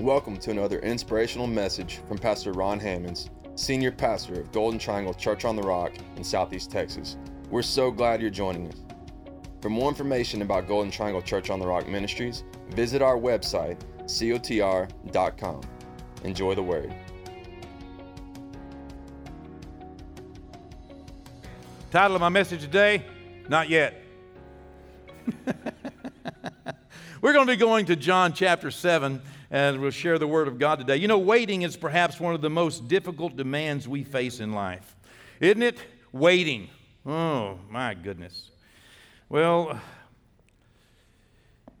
Welcome to another inspirational message from Pastor Ron Hammonds, Senior Pastor of Golden Triangle Church on the Rock in Southeast Texas. We're so glad you're joining us. For more information about Golden Triangle Church on the Rock Ministries, visit our website, cotr.com. Enjoy the word. Title of my message today Not Yet. We're going to be going to John chapter 7 and we'll share the Word of God today. You know, waiting is perhaps one of the most difficult demands we face in life, isn't it? Waiting. Oh, my goodness. Well,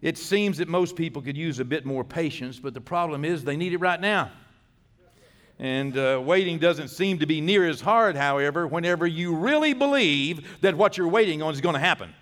it seems that most people could use a bit more patience, but the problem is they need it right now. And uh, waiting doesn't seem to be near as hard, however, whenever you really believe that what you're waiting on is going to happen.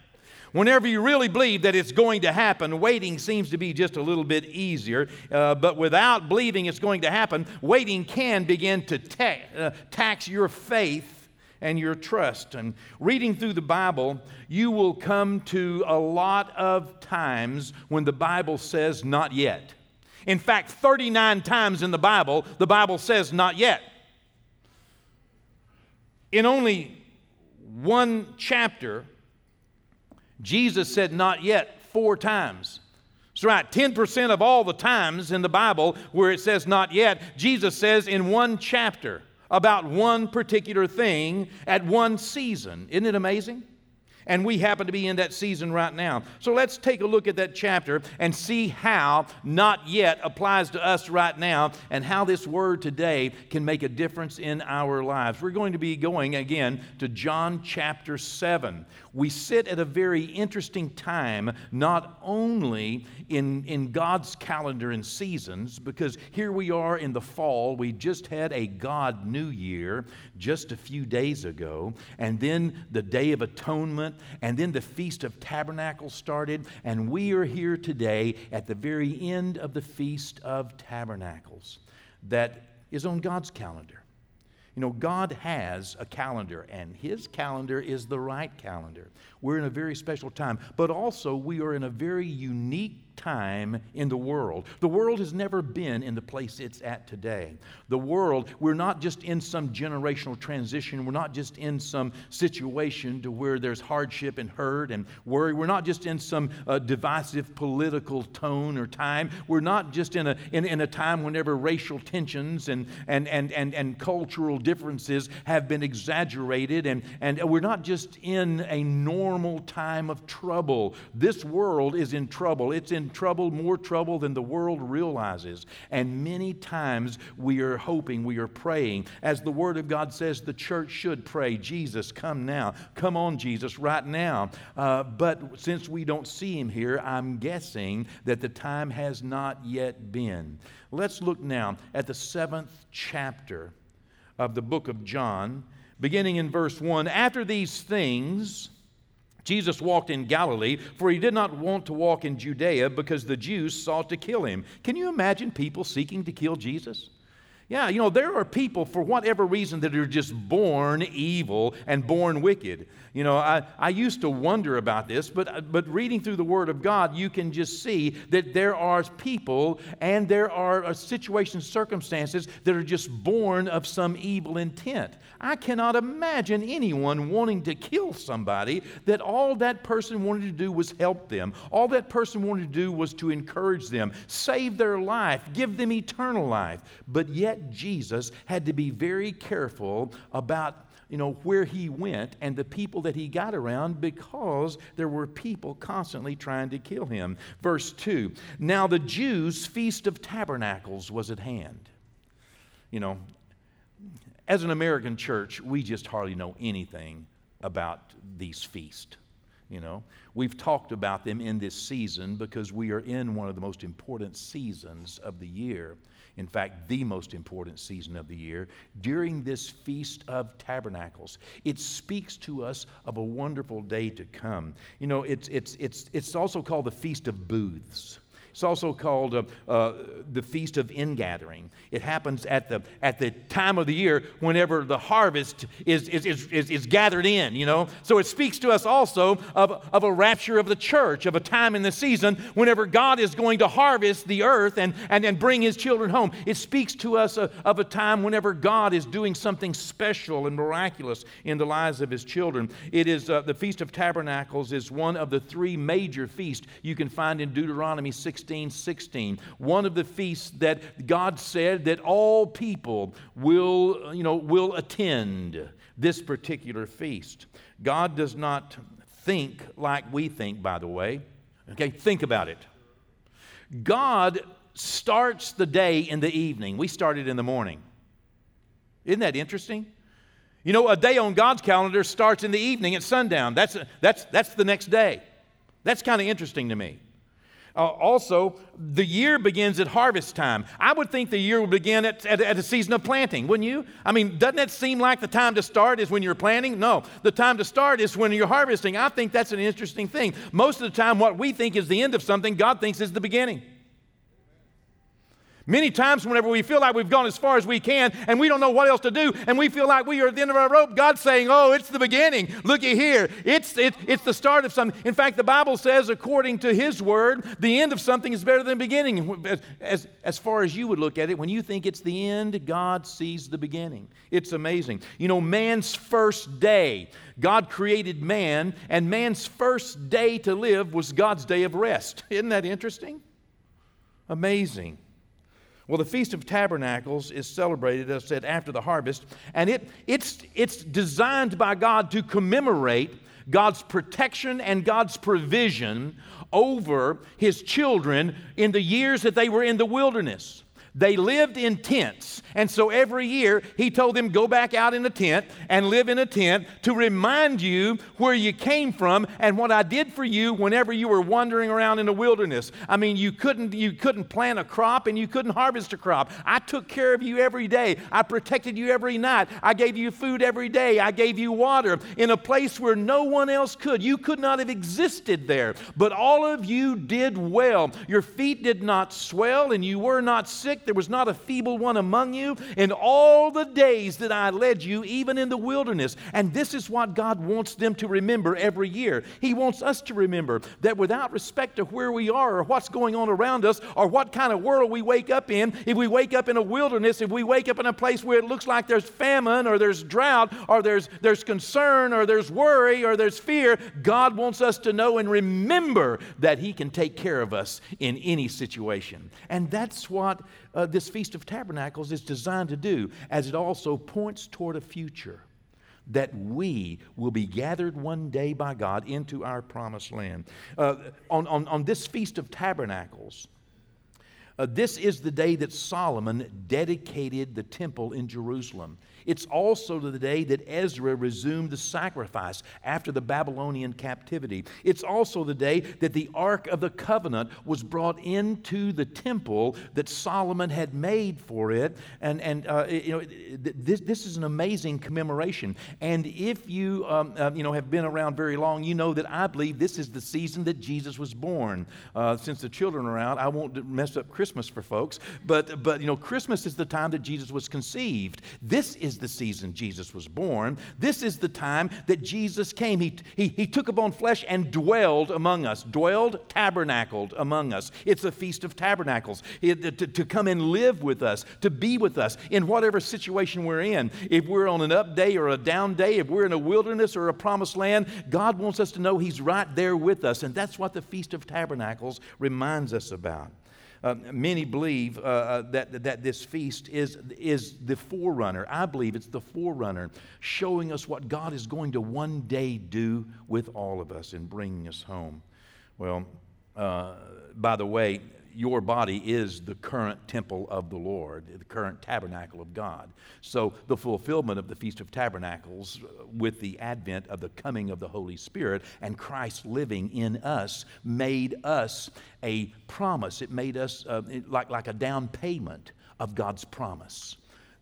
Whenever you really believe that it's going to happen, waiting seems to be just a little bit easier. Uh, but without believing it's going to happen, waiting can begin to ta- uh, tax your faith and your trust. And reading through the Bible, you will come to a lot of times when the Bible says, not yet. In fact, 39 times in the Bible, the Bible says, not yet. In only one chapter, Jesus said, not yet, four times. That's right, 10% of all the times in the Bible where it says not yet, Jesus says in one chapter about one particular thing at one season. Isn't it amazing? And we happen to be in that season right now. So let's take a look at that chapter and see how not yet applies to us right now and how this word today can make a difference in our lives. We're going to be going again to John chapter 7. We sit at a very interesting time, not only in, in God's calendar and seasons, because here we are in the fall. We just had a God New Year just a few days ago, and then the Day of Atonement, and then the Feast of Tabernacles started, and we are here today at the very end of the Feast of Tabernacles that is on God's calendar. You know, God has a calendar, and His calendar is the right calendar. We're in a very special time, but also we are in a very unique time in the world. The world has never been in the place it's at today. The world, we're not just in some generational transition, we're not just in some situation to where there's hardship and hurt and worry. We're not just in some uh, divisive political tone or time. We're not just in a, in, in a time whenever racial tensions and, and, and, and, and cultural differences have been exaggerated, and, and we're not just in a normal time of trouble. This world is in trouble. It's in in trouble, more trouble than the world realizes. And many times we are hoping, we are praying. As the Word of God says, the church should pray, Jesus, come now. Come on, Jesus, right now. Uh, but since we don't see Him here, I'm guessing that the time has not yet been. Let's look now at the seventh chapter of the book of John, beginning in verse 1. After these things, Jesus walked in Galilee, for he did not want to walk in Judea because the Jews sought to kill him. Can you imagine people seeking to kill Jesus? Yeah, you know, there are people, for whatever reason, that are just born evil and born wicked. You know, I, I used to wonder about this, but, but reading through the Word of God, you can just see that there are people and there are uh, situations, circumstances that are just born of some evil intent. I cannot imagine anyone wanting to kill somebody that all that person wanted to do was help them. All that person wanted to do was to encourage them, save their life, give them eternal life. But yet, Jesus had to be very careful about you know where he went and the people that he got around because there were people constantly trying to kill him. Verse 2 now the jews feast of tabernacles was at hand. You know as an american church we just hardly know anything about these feasts you know. We've talked about them in this season because we are in one of the most important seasons of the year in fact, the most important season of the year, during this Feast of Tabernacles. It speaks to us of a wonderful day to come. You know, it's, it's, it's, it's also called the Feast of Booths. It's also called uh, uh, the Feast of Ingathering. It happens at the, at the time of the year whenever the harvest is, is, is, is, is gathered in, you know. So it speaks to us also of, of a rapture of the church, of a time in the season whenever God is going to harvest the earth and, and, and bring his children home. It speaks to us of, of a time whenever God is doing something special and miraculous in the lives of his children. It is uh, the Feast of Tabernacles is one of the three major feasts you can find in Deuteronomy 16 16. One of the feasts that God said that all people will, you know, will attend this particular feast. God does not think like we think, by the way. Okay, think about it. God starts the day in the evening. We start it in the morning. Isn't that interesting? You know, a day on God's calendar starts in the evening at sundown. That's, that's, that's the next day. That's kind of interesting to me. Uh, also, the year begins at harvest time. I would think the year would begin at, at, at, a season of planting, wouldn't you? I mean, doesn't that seem like the time to start is when you're planting? No, the time to start is when you're harvesting. I think that's an interesting thing. Most of the time, what we think is the end of something, God thinks is the beginning. Many times, whenever we feel like we've gone as far as we can and we don't know what else to do, and we feel like we are at the end of our rope, God's saying, Oh, it's the beginning. Looky here. It's, it, it's the start of something. In fact, the Bible says, according to His word, the end of something is better than the beginning. As, as, as far as you would look at it, when you think it's the end, God sees the beginning. It's amazing. You know, man's first day, God created man, and man's first day to live was God's day of rest. Isn't that interesting? Amazing. Well, the Feast of Tabernacles is celebrated, as I said, after the harvest, and it, it's, it's designed by God to commemorate God's protection and God's provision over His children in the years that they were in the wilderness. They lived in tents. And so every year he told them, go back out in a tent and live in a tent to remind you where you came from and what I did for you whenever you were wandering around in the wilderness. I mean, you couldn't, you couldn't plant a crop and you couldn't harvest a crop. I took care of you every day. I protected you every night. I gave you food every day. I gave you water in a place where no one else could. You could not have existed there. But all of you did well. Your feet did not swell and you were not sick there was not a feeble one among you in all the days that I led you, even in the wilderness. And this is what God wants them to remember every year. He wants us to remember that without respect to where we are or what's going on around us or what kind of world we wake up in, if we wake up in a wilderness, if we wake up in a place where it looks like there's famine or there's drought or there's, there's concern or there's worry or there's fear, God wants us to know and remember that He can take care of us in any situation. And that's what uh, this Feast of Tabernacles is designed to do, as it also points toward a future that we will be gathered one day by God into our promised land. Uh, on, on, on this Feast of Tabernacles, uh, this is the day that Solomon dedicated the temple in Jerusalem. It's also the day that Ezra resumed the sacrifice after the Babylonian captivity. It's also the day that the Ark of the Covenant was brought into the temple that Solomon had made for it. And, and uh, you know, this, this is an amazing commemoration. And if you, um, uh, you know, have been around very long, you know that I believe this is the season that Jesus was born. Uh, since the children are out, I won't mess up Christmas for folks, but, but, you know, Christmas is the time that Jesus was conceived. This is is the season Jesus was born. This is the time that Jesus came. He, he, he took upon flesh and dwelled among us, dwelled, tabernacled among us. It's a feast of tabernacles. It, to, to come and live with us, to be with us in whatever situation we're in. If we're on an up day or a down day, if we're in a wilderness or a promised land, God wants us to know He's right there with us. And that's what the Feast of Tabernacles reminds us about. Uh, many believe uh, uh, that, that this feast is, is the forerunner. I believe it's the forerunner showing us what God is going to one day do with all of us in bringing us home. Well, uh, by the way, your body is the current temple of the Lord, the current tabernacle of God. So, the fulfillment of the Feast of Tabernacles with the advent of the coming of the Holy Spirit and Christ living in us made us a promise. It made us uh, like, like a down payment of God's promise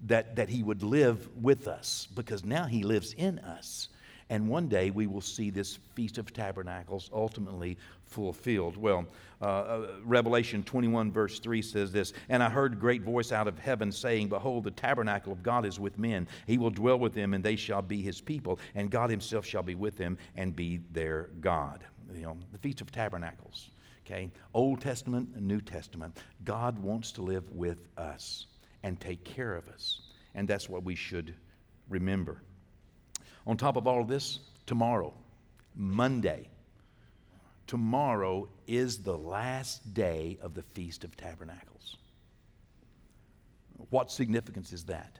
that, that He would live with us because now He lives in us And one day we will see this Feast of Tabernacles ultimately fulfilled. Well, uh, uh, Revelation 21, verse 3 says this And I heard a great voice out of heaven saying, Behold, the tabernacle of God is with men. He will dwell with them, and they shall be his people, and God himself shall be with them and be their God. You know, the Feast of Tabernacles. Okay? Old Testament and New Testament. God wants to live with us and take care of us. And that's what we should remember. On top of all of this, tomorrow, Monday, tomorrow is the last day of the Feast of Tabernacles. What significance is that?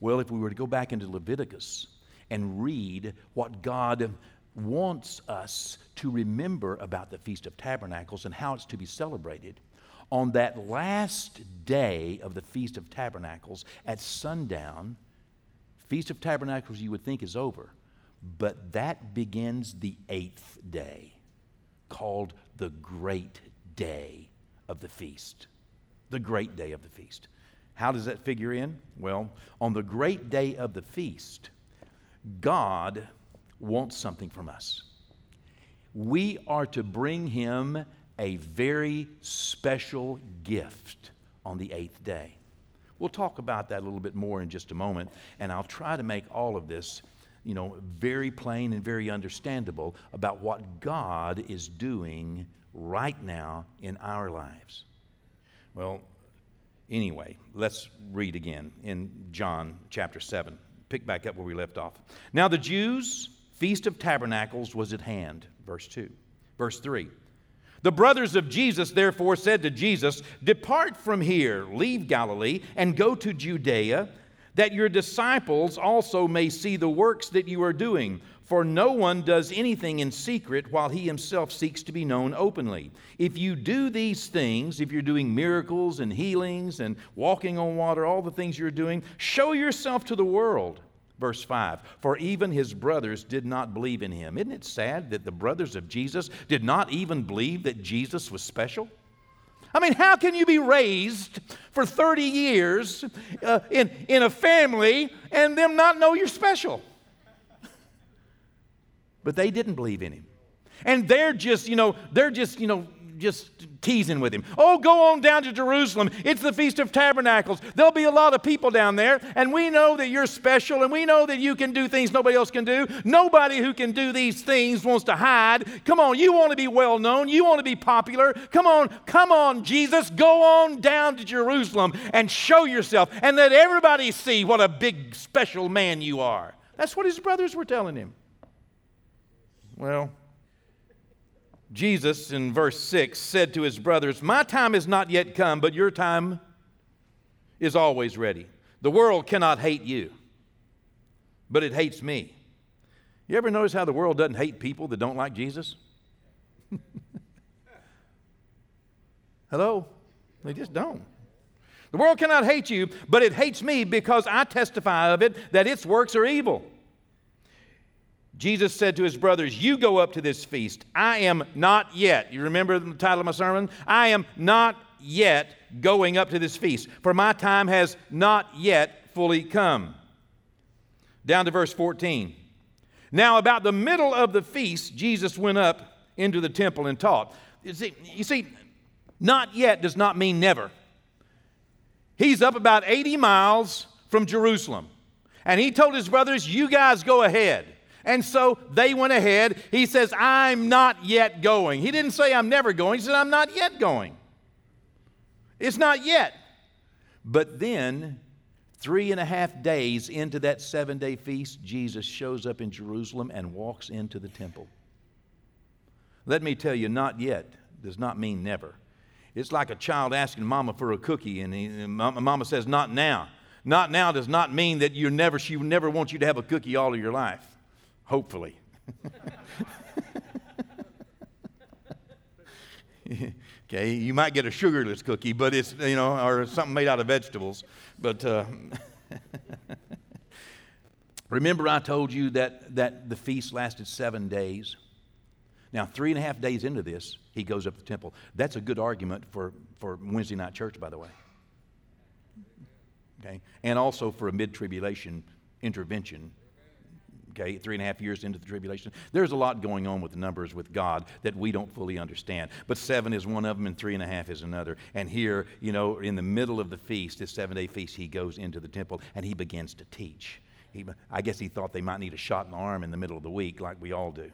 Well, if we were to go back into Leviticus and read what God wants us to remember about the Feast of Tabernacles and how it's to be celebrated, on that last day of the Feast of Tabernacles at sundown, Feast of Tabernacles you would think is over, but that begins the eighth day, called the great day of the feast. The great day of the feast. How does that figure in? Well, on the great day of the feast, God wants something from us. We are to bring him a very special gift on the eighth day. We'll talk about that a little bit more in just a moment, and I'll try to make all of this, you know, very plain and very understandable about what God is doing right now in our lives. Well, anyway, let's read again in John chapter 7. Pick back up where we left off. Now the Jews' feast of tabernacles was at hand, verse 2. Verse 3. The brothers of Jesus therefore said to Jesus, Depart from here, leave Galilee, and go to Judea, that your disciples also may see the works that you are doing. For no one does anything in secret while he himself seeks to be known openly. If you do these things, if you're doing miracles and healings and walking on water, all the things you're doing, show yourself to the world. Verse 5 For even his brothers did not believe in him. Isn't it sad that the brothers of Jesus did not even believe that Jesus was special? I mean, how can you be raised for 30 years uh, in, in a family and them not know you're special? But they didn't believe in him. And they're just, you know, they're just, you know, just teasing with him. Oh, go on down to Jerusalem. It's the Feast of Tabernacles. There'll be a lot of people down there, and we know that you're special, and we know that you can do things nobody else can do. Nobody who can do these things wants to hide. Come on, you want to be well known. You want to be popular. Come on, come on, Jesus. Go on down to Jerusalem and show yourself, and let everybody see what a big, special man you are. That's what his brothers were telling him. Well, Jesus, in verse 6, said to his brothers, My time is not yet come, but your time is always ready. The world cannot hate you, but it hates me. You ever notice how the world doesn't hate people that don't like Jesus? Hello? They just don't. The world cannot hate you, but it hates me because I testify of it that its works are evil. Jesus said to his brothers, You go up to this feast. I am not yet. You remember the title of my sermon? I am not yet going up to this feast, for my time has not yet fully come. Down to verse 14. Now, about the middle of the feast, Jesus went up into the temple and taught. You see, you see not yet does not mean never. He's up about 80 miles from Jerusalem. And he told his brothers, You guys go ahead. And so they went ahead. He says, I'm not yet going. He didn't say, I'm never going. He said, I'm not yet going. It's not yet. But then, three and a half days into that seven day feast, Jesus shows up in Jerusalem and walks into the temple. Let me tell you, not yet does not mean never. It's like a child asking mama for a cookie, and, he, and mama says, Not now. Not now does not mean that you never, she never wants you to have a cookie all of your life. Hopefully. okay, you might get a sugarless cookie, but it's, you know, or something made out of vegetables. But uh, remember, I told you that, that the feast lasted seven days? Now, three and a half days into this, he goes up the temple. That's a good argument for, for Wednesday night church, by the way. Okay? And also for a mid tribulation intervention okay, three and a half years into the tribulation. There's a lot going on with numbers with God that we don't fully understand. But seven is one of them, and three and a half is another. And here, you know, in the middle of the feast, this seven day feast, he goes into the temple and he begins to teach. He, I guess he thought they might need a shot in the arm in the middle of the week, like we all do.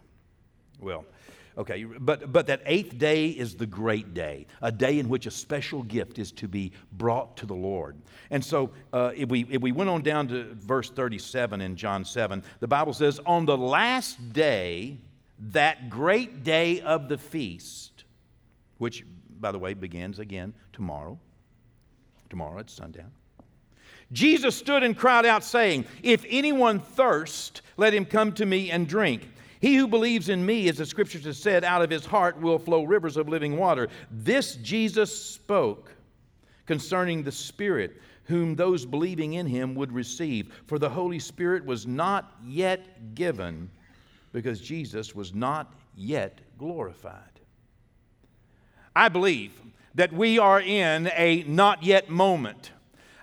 Well, Okay, but, but that eighth day is the great day, a day in which a special gift is to be brought to the Lord. And so uh, if, we, if we went on down to verse 37 in John 7, the Bible says, On the last day, that great day of the feast, which, by the way, begins again tomorrow. Tomorrow at sundown. Jesus stood and cried out, saying, If anyone thirst, let him come to me and drink. He who believes in me, as the scriptures have said, out of his heart will flow rivers of living water. This Jesus spoke concerning the Spirit, whom those believing in him would receive. For the Holy Spirit was not yet given, because Jesus was not yet glorified. I believe that we are in a not yet moment.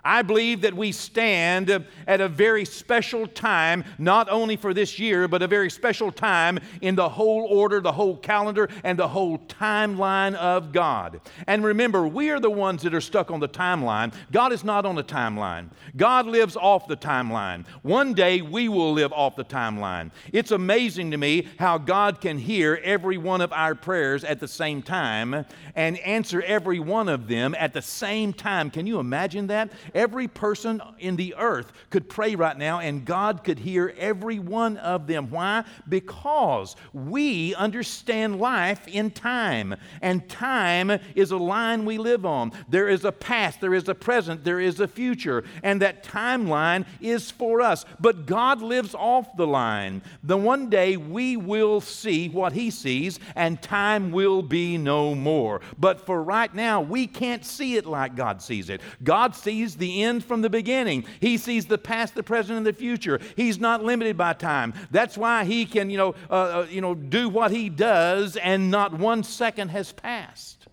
I believe that we stand at a very special time, not only for this year, but a very special time in the whole order, the whole calendar, and the whole timeline of God. And remember, we are the ones that are stuck on the timeline. God is not on the timeline, God lives off the timeline. One day we will live off the timeline. It's amazing to me how God can hear every one of our prayers at the same time and answer every one of them at the same time. Can you imagine that? Every person in the earth could pray right now and God could hear every one of them. Why? Because we understand life in time, and time is a line we live on. There is a past, there is a present, there is a future, and that timeline is for us. But God lives off the line. The one day we will see what He sees, and time will be no more. But for right now, we can't see it like God sees it. God sees the end from the beginning. He sees the past, the present, and the future. He's not limited by time. That's why he can, you know, uh, uh, you know, do what he does, and not one second has passed.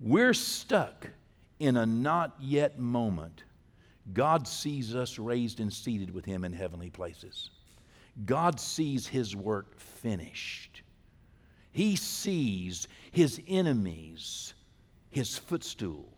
We're stuck in a not yet moment. God sees us raised and seated with him in heavenly places. God sees his work finished. He sees his enemies, his footstool.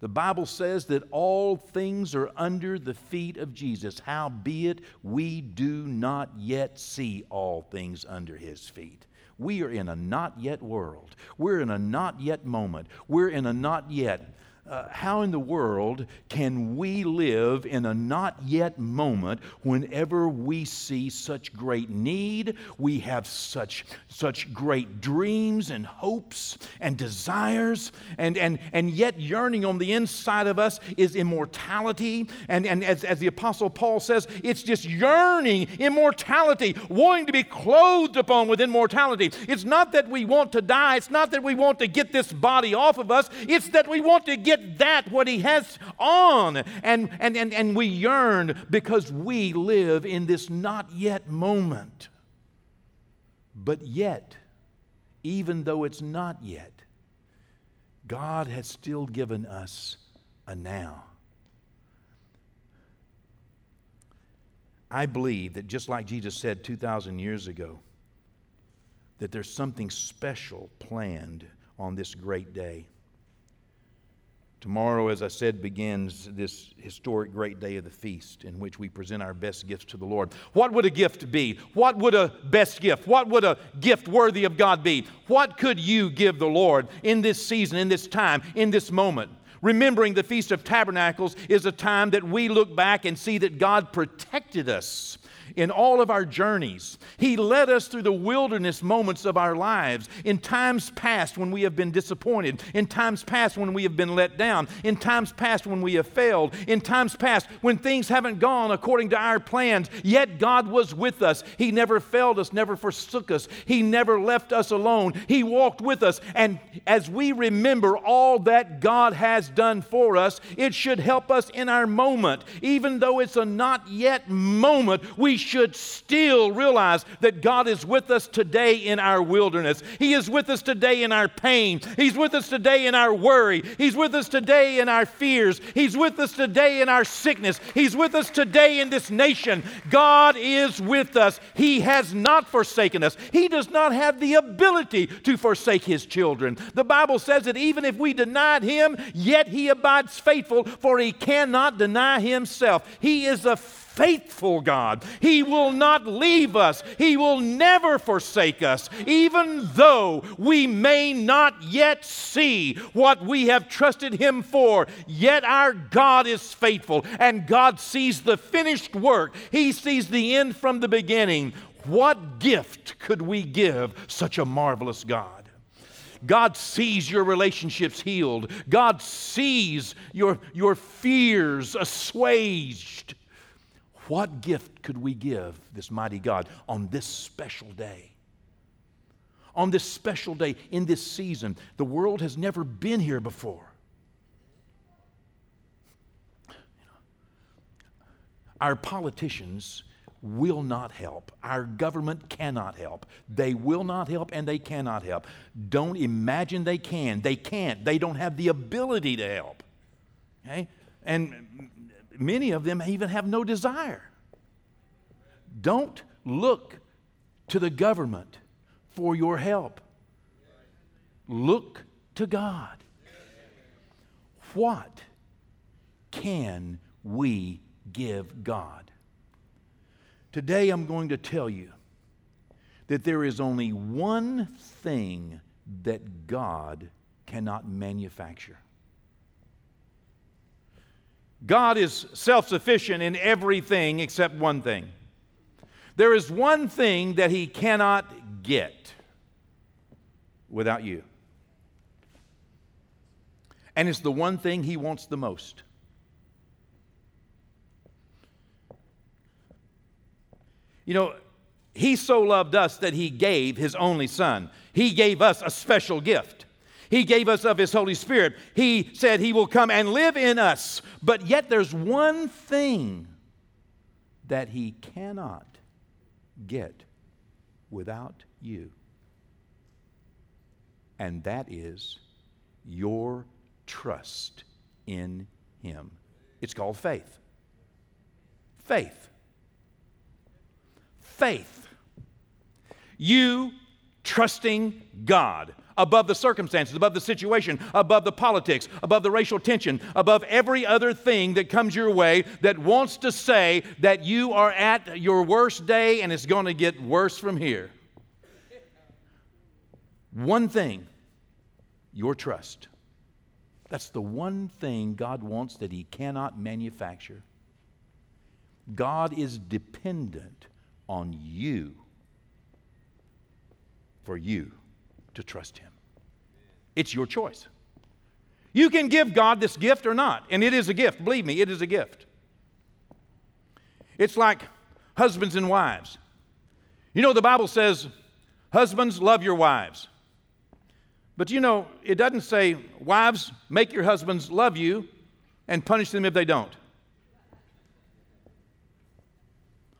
The Bible says that all things are under the feet of Jesus. Howbeit, we do not yet see all things under his feet. We are in a not yet world. We're in a not yet moment. We're in a not yet uh, how in the world can we live in a not yet moment whenever we see such great need, we have such, such great dreams and hopes and desires, and, and, and yet yearning on the inside of us is immortality. And, and as, as the Apostle Paul says, it's just yearning immortality, wanting to be clothed upon with immortality. It's not that we want to die, it's not that we want to get this body off of us, it's that we want to get get that, what He has on. And, and, and, and we yearn because we live in this not yet moment. But yet, even though it's not yet, God has still given us a now. I believe that just like Jesus said 2,000 years ago, that there's something special planned on this great day. Tomorrow, as I said, begins this historic great day of the feast in which we present our best gifts to the Lord. What would a gift be? What would a best gift? What would a gift worthy of God be? What could you give the Lord in this season, in this time, in this moment? Remembering the Feast of Tabernacles is a time that we look back and see that God protected us in all of our journeys. He led us through the wilderness moments of our lives. In times past when we have been disappointed, in times past when we have been let down, in times past when we have failed, in times past when things haven't gone according to our plans, yet God was with us. He never failed us, never forsook us. He never left us alone. He walked with us. And as we remember all that God has done for us, it should help us in our moment. Even though it's a not yet moment, we should still realize that God is with us today in our wilderness. He is with us today in our pain. He's with us today in our worry. He's with us today in our fears. He's with us today in our sickness. He's with us today in this nation. God is with us. He has not forsaken us. He does not have the ability to forsake His children. The Bible says that even if we denied Him, yet He abides faithful, for He cannot deny Himself. He is a faithful God. He will not leave us, He will never forsake us, even though we may not yet see what we have trusted Him for. Yet our God is faithful, and God sees the finished work, He sees the end from the beginning. What gift could we give such a marvelous God? God sees your relationships healed. God sees your, your fears assuaged. What gift could we give this mighty God on this special day? On this special day, in this season, the world has never been here before. Our politicians will not help. Our government cannot help. They will not help and they cannot help. Don't imagine they can. They can't. They don't have the ability to help. Okay? And many of them even have no desire. Don't look to the government for your help. Look to God. What can we give God? Today I'm going to tell you that there is only one thing that God cannot manufacture. God is self sufficient in everything except one thing. There is one thing that He cannot get without you. And it's the one thing He wants the most. You know, He so loved us that He gave His only Son. He gave us a special gift. He gave us of His Holy Spirit. He said He will come and live in us. But yet there's one thing that He cannot get without you. And that is your trust in Him. It's called faith. Faith. Faith. You trusting God above the circumstances, above the situation, above the politics, above the racial tension, above every other thing that comes your way that wants to say that you are at your worst day and it's going to get worse from here. One thing your trust. That's the one thing God wants that He cannot manufacture. God is dependent on you for you to trust Him. It's your choice. You can give God this gift or not, and it is a gift. Believe me, it is a gift. It's like husbands and wives. You know, the Bible says, Husbands, love your wives. But you know, it doesn't say, Wives, make your husbands love you and punish them if they don't.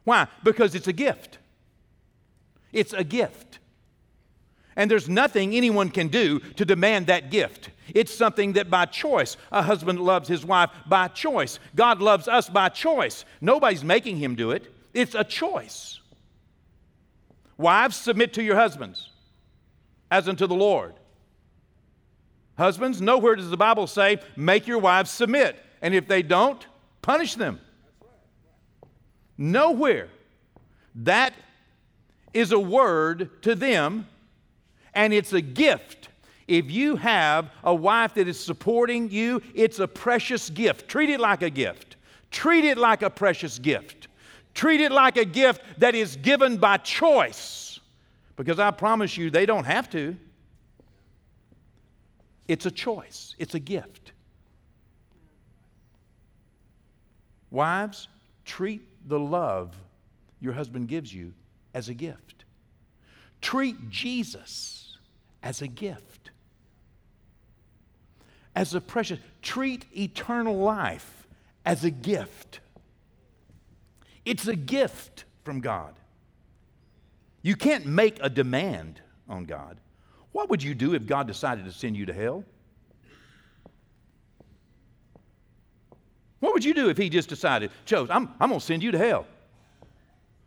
Why? Because it's a gift. It's a gift. And there's nothing anyone can do to demand that gift. It's something that by choice, a husband loves his wife by choice. God loves us by choice. Nobody's making him do it, it's a choice. Wives, submit to your husbands as unto the Lord. Husbands, nowhere does the Bible say, make your wives submit. And if they don't, punish them. Nowhere. That is a word to them and it's a gift. If you have a wife that is supporting you, it's a precious gift. Treat it like a gift. Treat it like a precious gift. Treat it like a gift that is given by choice. Because I promise you, they don't have to. It's a choice, it's a gift. Wives, treat the love your husband gives you as a gift. Treat Jesus as a gift, as a precious. Treat eternal life as a gift. It's a gift from God. You can't make a demand on God. What would you do if God decided to send you to hell? What would you do if He just decided, chose, I'm, I'm going to send you to hell?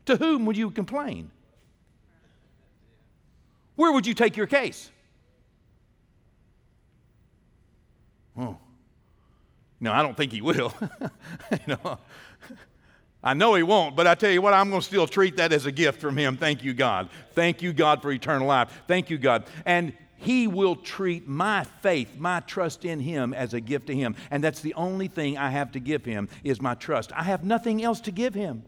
To whom would you complain? Where would you take your case? Oh. No, I don't think he will. you know, I know he won't, but I tell you what, I'm going to still treat that as a gift from him. Thank you, God. Thank you, God, for eternal life. Thank you, God. And he will treat my faith, my trust in him as a gift to him. And that's the only thing I have to give him is my trust. I have nothing else to give him.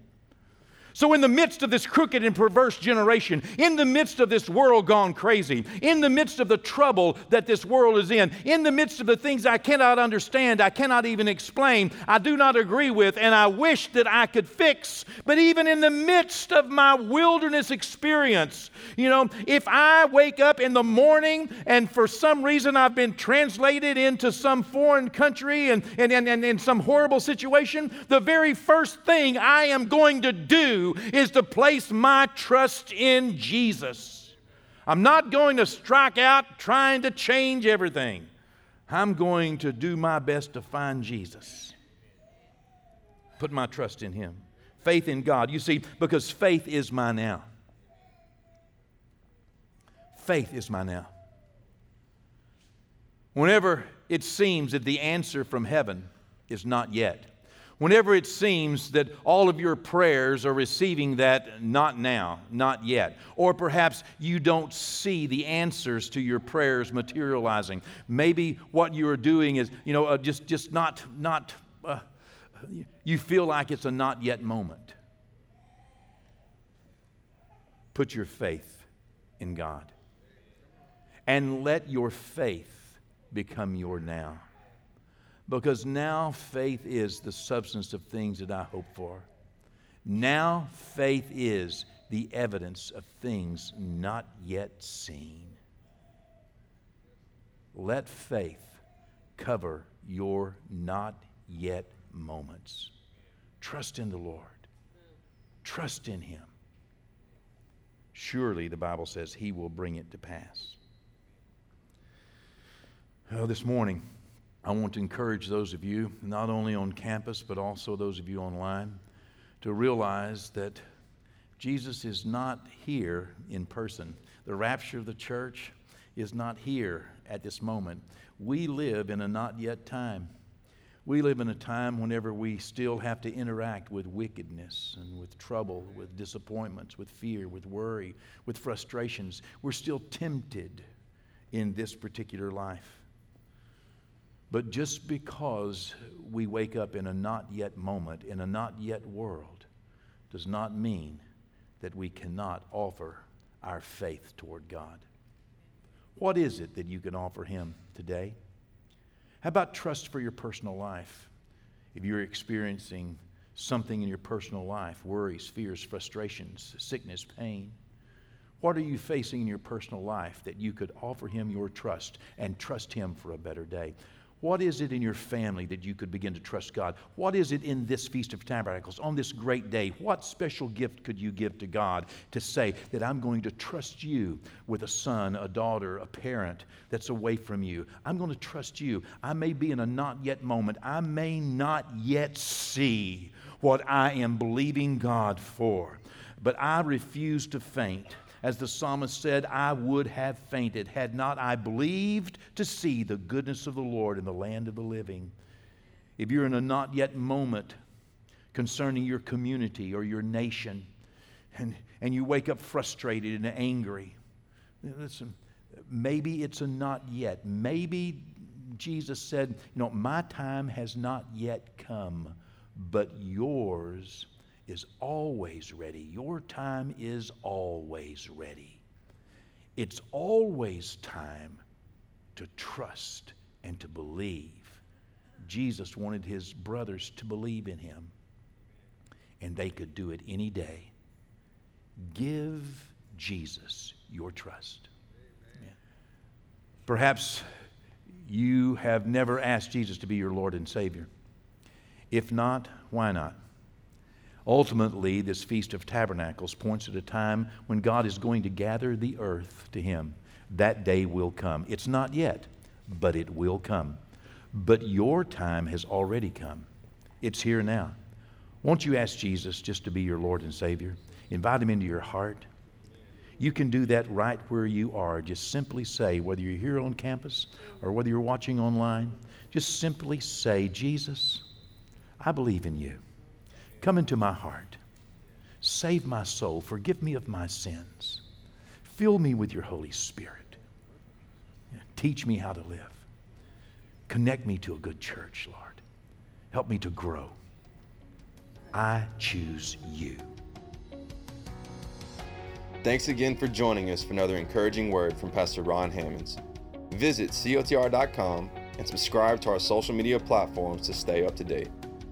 So, in the midst of this crooked and perverse generation, in the midst of this world gone crazy, in the midst of the trouble that this world is in, in the midst of the things I cannot understand, I cannot even explain, I do not agree with, and I wish that I could fix, but even in the midst of my wilderness experience, you know, if I wake up in the morning and for some reason I've been translated into some foreign country and, and, and, and in some horrible situation, the very first thing I am going to do is to place my trust in Jesus. I'm not going to strike out trying to change everything. I'm going to do my best to find Jesus. Put my trust in Him. Faith in God. You see, because faith is my now. Faith is my now. Whenever it seems that the answer from heaven is not yet, Whenever it seems that all of your prayers are receiving that not now, not yet, or perhaps you don't see the answers to your prayers materializing, maybe what you are doing is, you know, uh, just, just not, not, uh, you feel like it's a not yet moment. Put your faith in God. And let your faith become your now because now faith is the substance of things that I hope for. Now faith is the evidence of things not yet seen. Let faith cover your not yet moments. Trust in the Lord, trust in Him. Surely, the Bible says, He will bring it to pass. Oh, this morning, I want to encourage those of you, not only on campus, but also those of you online, to realize that Jesus is not here in person. The rapture of the church is not here at this moment. We live in a not yet time. We live in a time whenever we still have to interact with wickedness and with trouble, with disappointments, with fear, with worry, with frustrations. We're still tempted in this particular life. But just because we wake up in a not yet moment, in a not yet world, does not mean that we cannot offer our faith toward God. What is it that you can offer Him today? How about trust for your personal life? If you're experiencing something in your personal life worries, fears, frustrations, sickness, pain what are you facing in your personal life that you could offer Him your trust and trust Him for a better day? What is it in your family that you could begin to trust God? What is it in this Feast of Tabernacles, on this great day? What special gift could you give to God to say that I'm going to trust you with a son, a daughter, a parent that's away from you? I'm going to trust you. I may be in a not yet moment, I may not yet see what I am believing God for, but I refuse to faint. As the psalmist said, I would have fainted had not I believed to see the goodness of the Lord in the land of the living. If you're in a not yet moment concerning your community or your nation, and, and you wake up frustrated and angry, listen, maybe it's a not yet. Maybe Jesus said, You know, my time has not yet come, but yours is always ready. Your time is always ready. It's always time to trust and to believe. Jesus wanted his brothers to believe in him, and they could do it any day. Give Jesus your trust. Perhaps you have never asked Jesus to be your Lord and Savior. If not, why not? Ultimately, this Feast of Tabernacles points at a time when God is going to gather the earth to Him. That day will come. It's not yet, but it will come. But your time has already come. It's here now. Won't you ask Jesus just to be your Lord and Savior? Invite Him into your heart. You can do that right where you are. Just simply say, whether you're here on campus or whether you're watching online, just simply say, Jesus, I believe in you. Come into my heart. Save my soul. Forgive me of my sins. Fill me with your Holy Spirit. Teach me how to live. Connect me to a good church, Lord. Help me to grow. I choose you. Thanks again for joining us for another encouraging word from Pastor Ron Hammonds. Visit cotr.com and subscribe to our social media platforms to stay up to date.